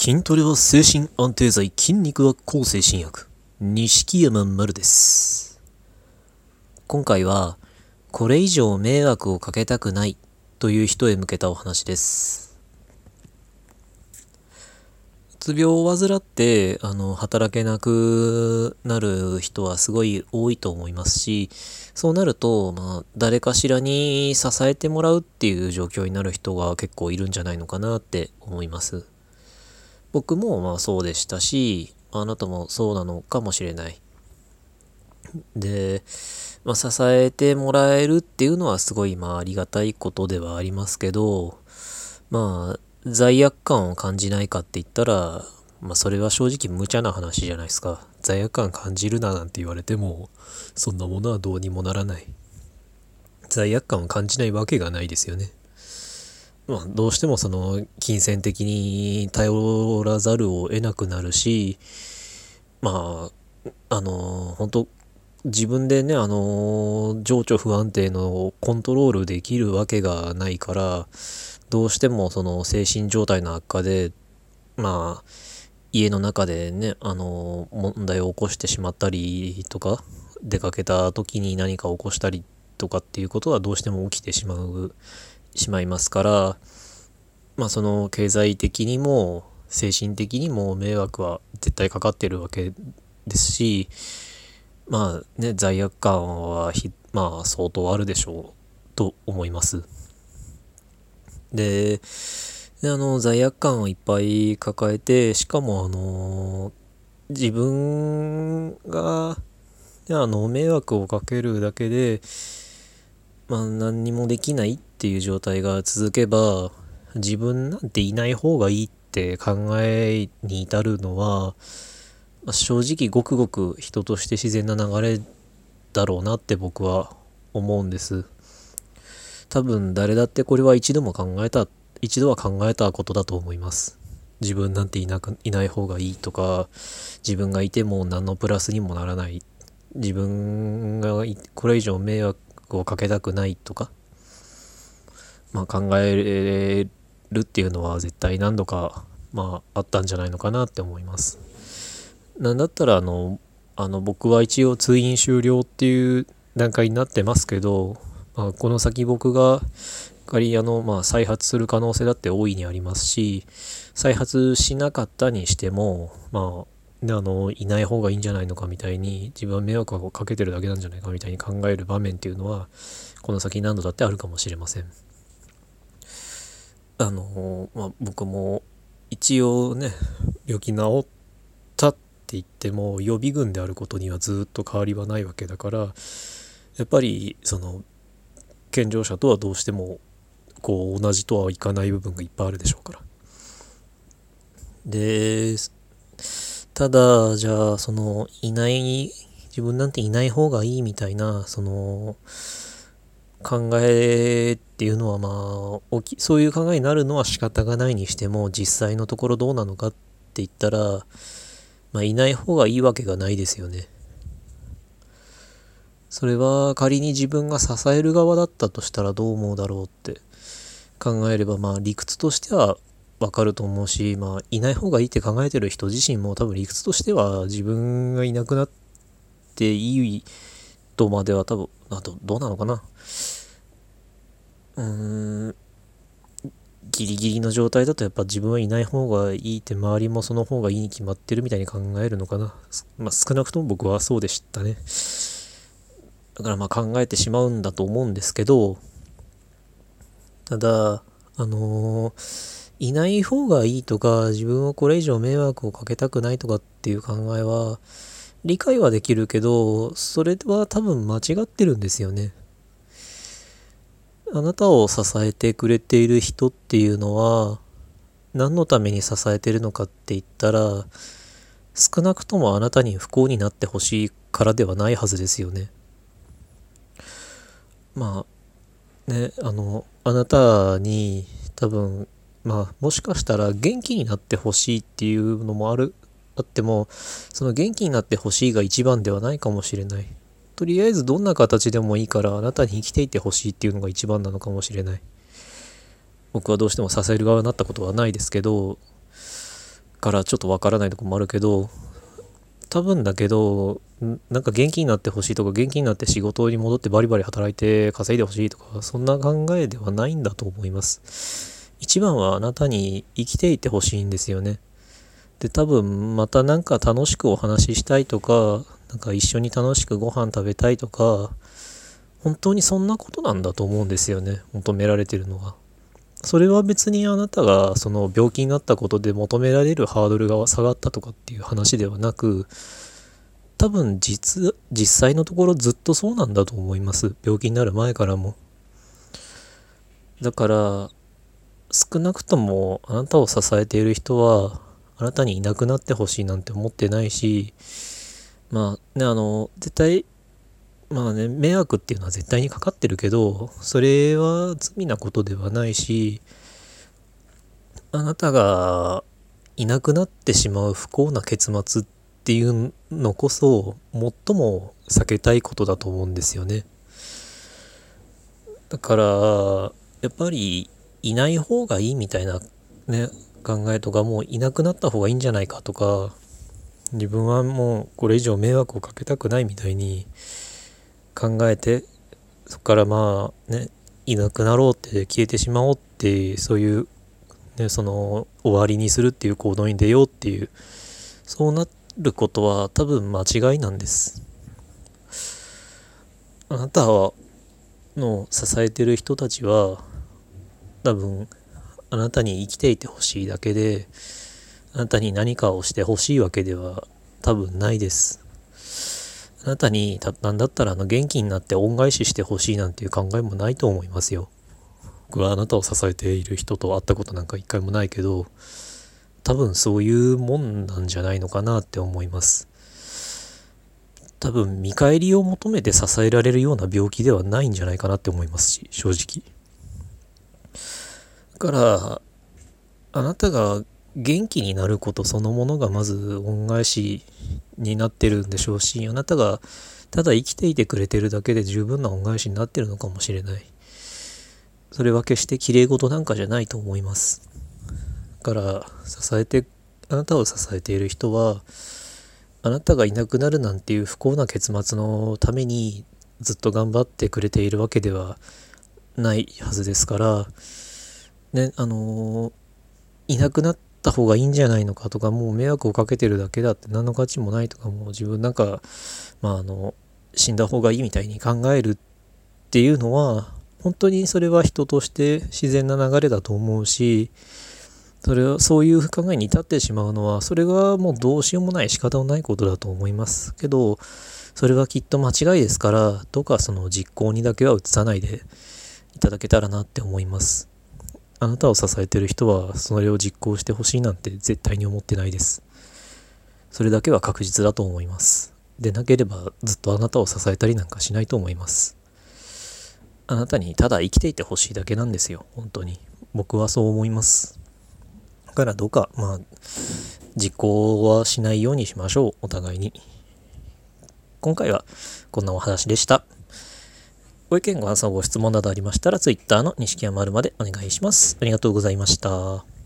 筋トレは精神安定剤、筋肉は抗精神薬。錦山丸です。今回は、これ以上迷惑をかけたくないという人へ向けたお話です。うつ病を患って、あの、働けなくなる人はすごい多いと思いますし、そうなると、まあ、誰かしらに支えてもらうっていう状況になる人が結構いるんじゃないのかなって思います。僕もまあそうでしたし、あなたもそうなのかもしれない。で、まあ、支えてもらえるっていうのはすごいまあありがたいことではありますけど、まあ罪悪感を感じないかって言ったら、まあそれは正直無茶な話じゃないですか。罪悪感感じるななんて言われても、そんなものはどうにもならない。罪悪感を感じないわけがないですよね。まあ、どうしてもその金銭的に頼らざるを得なくなるし、まあ、あの、本当自分でね、あの、情緒不安定のコントロールできるわけがないから、どうしてもその精神状態の悪化で、まあ、家の中でね、あの、問題を起こしてしまったりとか、出かけた時に何か起こしたりとかっていうことはどうしても起きてしまうしまいますから、まあその経済的にも精神的にも迷惑は絶対かかってるわけですし、まあね、罪悪感はひ、まあ相当あるでしょうと思います。で、であの罪悪感をいっぱい抱えて、しかもあの、自分が、あの、迷惑をかけるだけで、まあ何にもできないっていう状態が続けば自分なんていない方がいいって考えに至るのは、まあ、正直ごくごく人として自然な流れだろうなって僕は思うんです。多分誰だってこれは一度も考えた一度は考えたことだと思います。自分なんていなくいない方がいいとか自分がいても何のプラスにもならない。自分がこれ以上迷惑をかけたくないとか、まあ、考えるっていうのは絶対何度か、まあ、あったんじゃないのかなって思います。なんだったらあのあの僕は一応通院終了っていう段階になってますけど、まあ、この先僕が仮あの、まあ、再発する可能性だって大いにありますし再発しなかったにしてもまああのいない方がいいんじゃないのかみたいに自分は迷惑をかけてるだけなんじゃないかみたいに考える場面っていうのはこの先何度だってあるかもしれません。あのまあ僕も一応ね病気治ったって言っても予備軍であることにはずっと変わりはないわけだからやっぱりその健常者とはどうしてもこう同じとはいかない部分がいっぱいあるでしょうから。でただ、じゃあ、その、いない、自分なんていない方がいいみたいな、その、考えっていうのはまあ、きそういう考えになるのは仕方がないにしても、実際のところどうなのかって言ったら、まあ、いない方がいいわけがないですよね。それは仮に自分が支える側だったとしたらどう思うだろうって考えれば、まあ理屈としてはわかると思うし、まあ、いない方がいいって考えてる人自身も多分理屈としては自分がいなくなっていいとまでは多分、あとどうなのかな？うーん、ギリギリの状態だとやっぱ自分はいない方がいいって周りもその方がいいに決まってるみたいに考えるのかな。まあ少なくとも僕はそうでしたね。だからまあ考えてしまうんだと思うんですけど、ただ、あのーいない方がいいとか、自分はこれ以上迷惑をかけたくないとかっていう考えは、理解はできるけど、それは多分間違ってるんですよね。あなたを支えてくれている人っていうのは、何のために支えてるのかって言ったら、少なくともあなたに不幸になってほしいからではないはずですよね。まあ、ね、あの、あなたに多分まあもしかしたら元気になってほしいっていうのもあるあってもその元気になってほしいが一番ではないかもしれない。とりあえずどんな形でもいいからあなたに生きていてほしいっていうのが一番なのかもしれない。僕はどうしても支える側になったことはないですけどからちょっとわからないとこもあるけど多分だけどなんか元気になってほしいとか元気になって仕事に戻ってバリバリ働いて稼いでほしいとかそんな考えではないんだと思います。一番はあなたに生きていてほしいんですよね。で多分またなんか楽しくお話ししたいとかなんか一緒に楽しくご飯食べたいとか本当にそんなことなんだと思うんですよね。求められてるのは。それは別にあなたがその病気になったことで求められるハードルが下がったとかっていう話ではなく多分実実際のところずっとそうなんだと思います。病気になる前からも。だから少なくともあなたを支えている人はあなたにいなくなってほしいなんて思ってないしまあねあの絶対まあね迷惑っていうのは絶対にかかってるけどそれは罪なことではないしあなたがいなくなってしまう不幸な結末っていうのこそ最も避けたいことだと思うんですよね。だからやっぱりいない方がいいみたいなね考えとかもういなくなった方がいいんじゃないかとか自分はもうこれ以上迷惑をかけたくないみたいに考えてそこからまあねいなくなろうって消えてしまおうってそういう、ね、その終わりにするっていう行動に出ようっていうそうなることは多分間違いなんです。あなたの支えてる人たちは多分あなたに生きていてほしいだけであなたに何かをしてほしいわけでは多分ないですあなたに、なんだったらあの元気になって恩返ししてほしいなんていう考えもないと思いますよ。僕はあなたを支えている人と会ったことなんか一回もないけど、多分そういうもんなんじゃないのかなって思います。多分見返りを求めて支えられるような病気ではないんじゃないかなって思いますし、正直。から、あなたが元気になることそのものがまず恩返しになってるんでしょうしあなたがただ生きていてくれてるだけで十分な恩返しになってるのかもしれない。それは決して綺麗事なんかじゃないと思います。だから支えてあなたを支えている人はあなたがいなくなるなんていう不幸な結末のためにずっと頑張ってくれているわけではないはずですからねあのいなくなった方がいいんじゃないのかとかもう迷惑をかけてるだけだって何の価値もないとかもう自分なんかまああの死んだ方がいいみたいに考えるっていうのは本当にそれは人として自然な流れだと思うしそれはそういう考えに至ってしまうのはそれがもうどうしようもない仕方のないことだと思います。けどそれはきっと間違いですからどうかその実行にだけは移さないでいただけたらなって思います。あなたを支えてる人はそれを実行してほしいなんて絶対に思ってないです。それだけは確実だと思います。でなければずっとあなたを支えたりなんかしないと思います。あなたにただ生きていてほしいだけなんですよ。本当に。僕はそう思います。だからどうか、まあ、実行はしないようにしましょう。お互いに。今回はこんなお話でした。ご意見、ご感想、ご質問などありましたら、Twitter の錦山丸までお願いします。ありがとうございました。